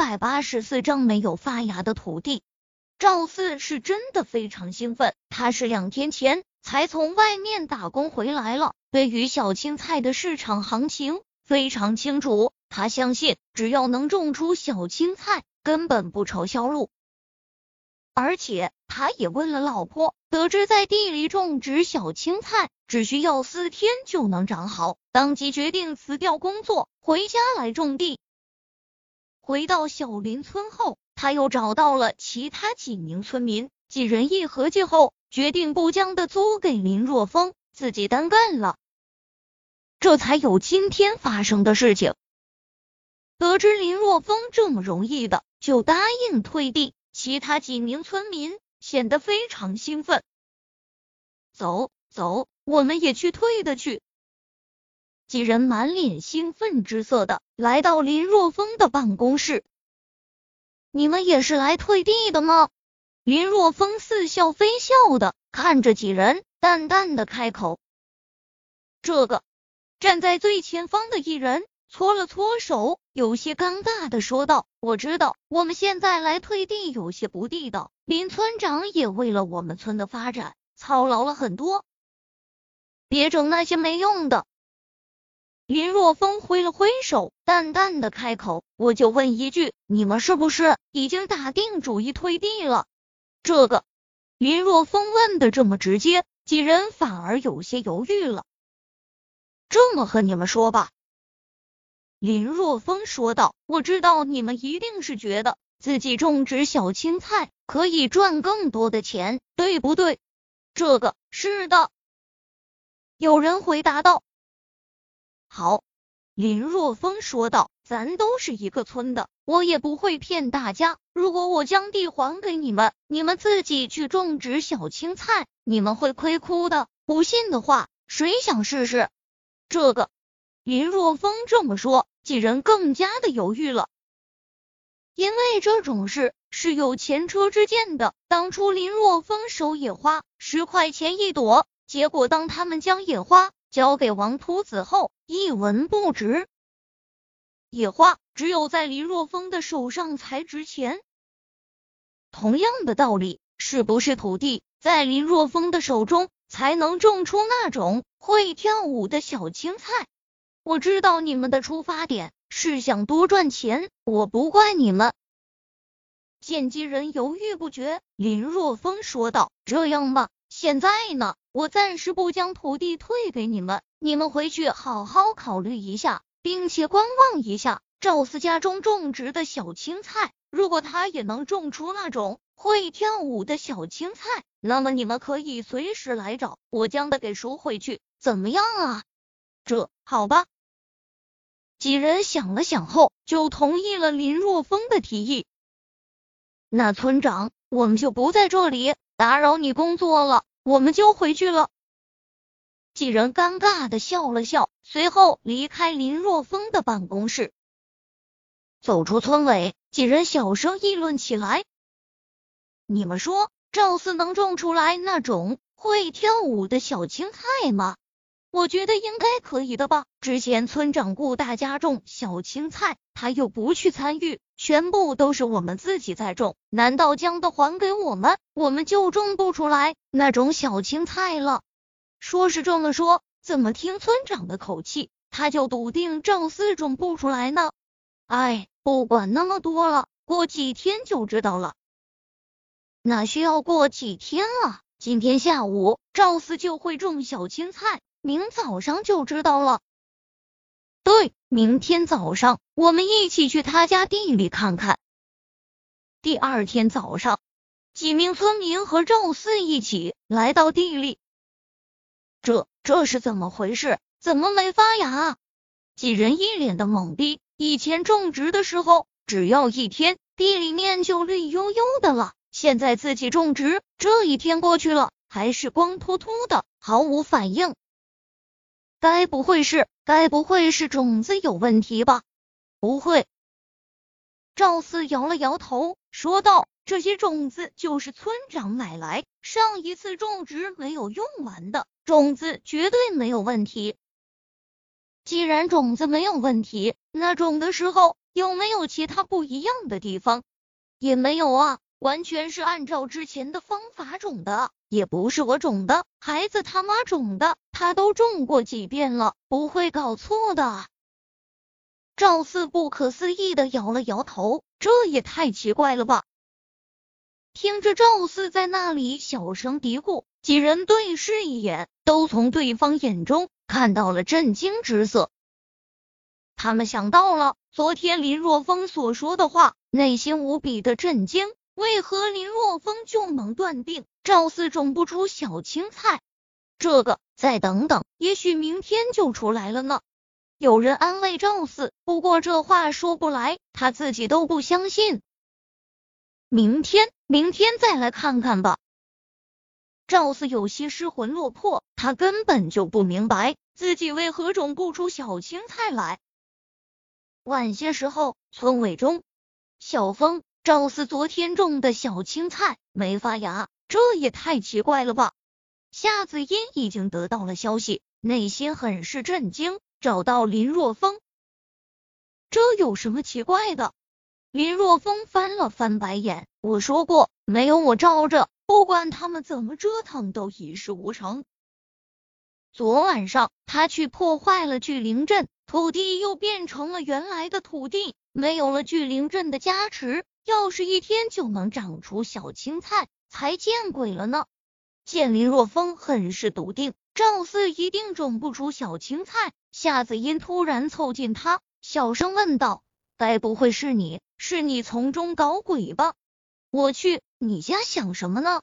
百八十四张没有发芽的土地。赵四是真的非常兴奋，他是两天前才从外面打工回来了，对于小青菜的市场行情非常清楚。他相信，只要能种出小青菜，根本不愁销路。而且，他也问了老婆，得知在地里种植小青菜只需要四天就能长好，当即决定辞掉工作，回家来种地。回到小林村后。他又找到了其他几名村民，几人一合计后，决定不将的租给林若风，自己单干了。这才有今天发生的事情。得知林若风这么容易的就答应退地，其他几名村民显得非常兴奋。走走，我们也去退的去。几人满脸兴奋之色的来到林若风的办公室。你们也是来退地的吗？林若风似笑非笑的看着几人，淡淡的开口：“这个。”站在最前方的一人搓了搓手，有些尴尬的说道：“我知道我们现在来退地有些不地道，林村长也为了我们村的发展操劳了很多，别整那些没用的。”林若风挥了挥手，淡淡的开口：“我就问一句，你们是不是已经打定主意退地了？”这个林若风问的这么直接，几人反而有些犹豫了。这么和你们说吧，林若风说道：“我知道你们一定是觉得自己种植小青菜可以赚更多的钱，对不对？”这个是的，有人回答道。好，林若风说道：“咱都是一个村的，我也不会骗大家。如果我将地还给你们，你们自己去种植小青菜，你们会亏哭的。不信的话，谁想试试？”这个林若风这么说，几人更加的犹豫了，因为这种事是有前车之鉴的。当初林若风收野花十块钱一朵，结果当他们将野花交给王秃子后，一文不值，野花只有在林若风的手上才值钱。同样的道理，是不是土地在林若风的手中才能种出那种会跳舞的小青菜？我知道你们的出发点是想多赚钱，我不怪你们。见机人犹豫不决，林若风说道：“这样吧，现在呢，我暂时不将土地退给你们。”你们回去好好考虑一下，并且观望一下赵四家中种植的小青菜。如果他也能种出那种会跳舞的小青菜，那么你们可以随时来找我，将它给赎回去，怎么样啊？这好吧？几人想了想后，就同意了林若风的提议。那村长，我们就不在这里打扰你工作了，我们就回去了。几人尴尬的笑了笑，随后离开林若风的办公室。走出村委，几人小声议论起来：“你们说赵四能种出来那种会跳舞的小青菜吗？我觉得应该可以的吧。之前村长雇大家种小青菜，他又不去参与，全部都是我们自己在种。难道将的还给我们，我们就种不出来那种小青菜了？”说是这么说，怎么听村长的口气，他就笃定赵四种不出来呢？哎，不管那么多了，过几天就知道了。哪需要过几天啊？今天下午赵四就会种小青菜，明早上就知道了。对，明天早上我们一起去他家地里看看。第二天早上，几名村民和赵四一起来到地里。这这是怎么回事？怎么没发芽？几人一脸的懵逼。以前种植的时候，只要一天，地里面就绿油油的了。现在自己种植，这一天过去了，还是光秃秃的，毫无反应。该不会是，该不会是种子有问题吧？不会。赵四摇了摇头，说道：“这些种子就是村长买来，上一次种植没有用完的。”种子绝对没有问题。既然种子没有问题，那种的时候有没有其他不一样的地方？也没有啊，完全是按照之前的方法种的，也不是我种的，孩子他妈种的，他都种过几遍了，不会搞错的。赵四不可思议的摇了摇头，这也太奇怪了吧！听着赵四在那里小声嘀咕，几人对视一眼，都从对方眼中看到了震惊之色。他们想到了昨天林若风所说的话，内心无比的震惊。为何林若风就能断定赵四种不出小青菜？这个再等等，也许明天就出来了呢。有人安慰赵四，不过这话说不来，他自己都不相信。明天，明天再来看看吧。赵四有些失魂落魄，他根本就不明白自己为何种不出小青菜来。晚些时候，村委中，小峰，赵四昨天种的小青菜没发芽，这也太奇怪了吧？夏子音已经得到了消息，内心很是震惊。找到林若风，这有什么奇怪的？林若风翻了翻白眼，我说过，没有我罩着，不管他们怎么折腾，都一事无成。昨晚上他去破坏了聚灵阵，土地又变成了原来的土地，没有了聚灵阵的加持，要是一天就能长出小青菜，才见鬼了呢！见林若风很是笃定。赵四一定种不出小青菜。夏子音突然凑近他，小声问道：“该不会是你？是你从中搞鬼吧？”我去，你家想什么呢？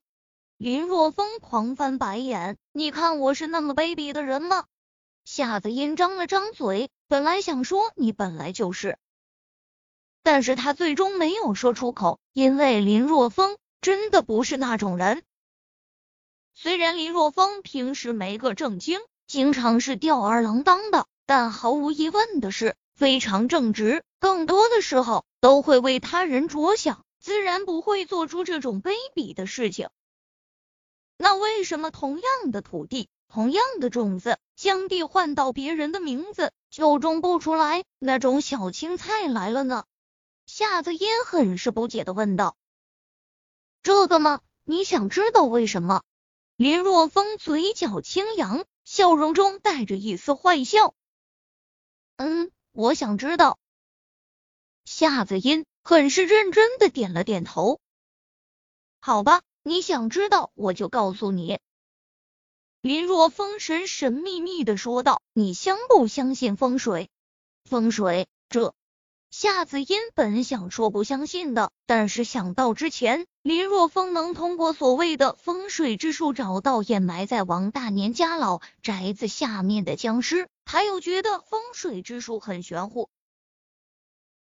林若风狂翻白眼：“你看我是那么卑鄙的人吗？”夏子音张了张嘴，本来想说你本来就是，但是他最终没有说出口，因为林若风真的不是那种人。虽然林若风平时没个正经，经常是吊儿郎当的，但毫无疑问的是非常正直，更多的时候都会为他人着想，自然不会做出这种卑鄙的事情。那为什么同样的土地、同样的种子，将地换到别人的名字，就种不出来那种小青菜来了呢？夏子嫣很是不解的问道：“这个吗？你想知道为什么？”林若风嘴角轻扬，笑容中带着一丝坏笑。嗯，我想知道。夏子音很是认真的点了点头。好吧，你想知道，我就告诉你。林若风神神秘秘的说道：“你相不相信风水？风水这……”夏子音本想说不相信的，但是想到之前林若风能通过所谓的风水之术找到掩埋在王大年家老宅子下面的僵尸，还有觉得风水之术很玄乎，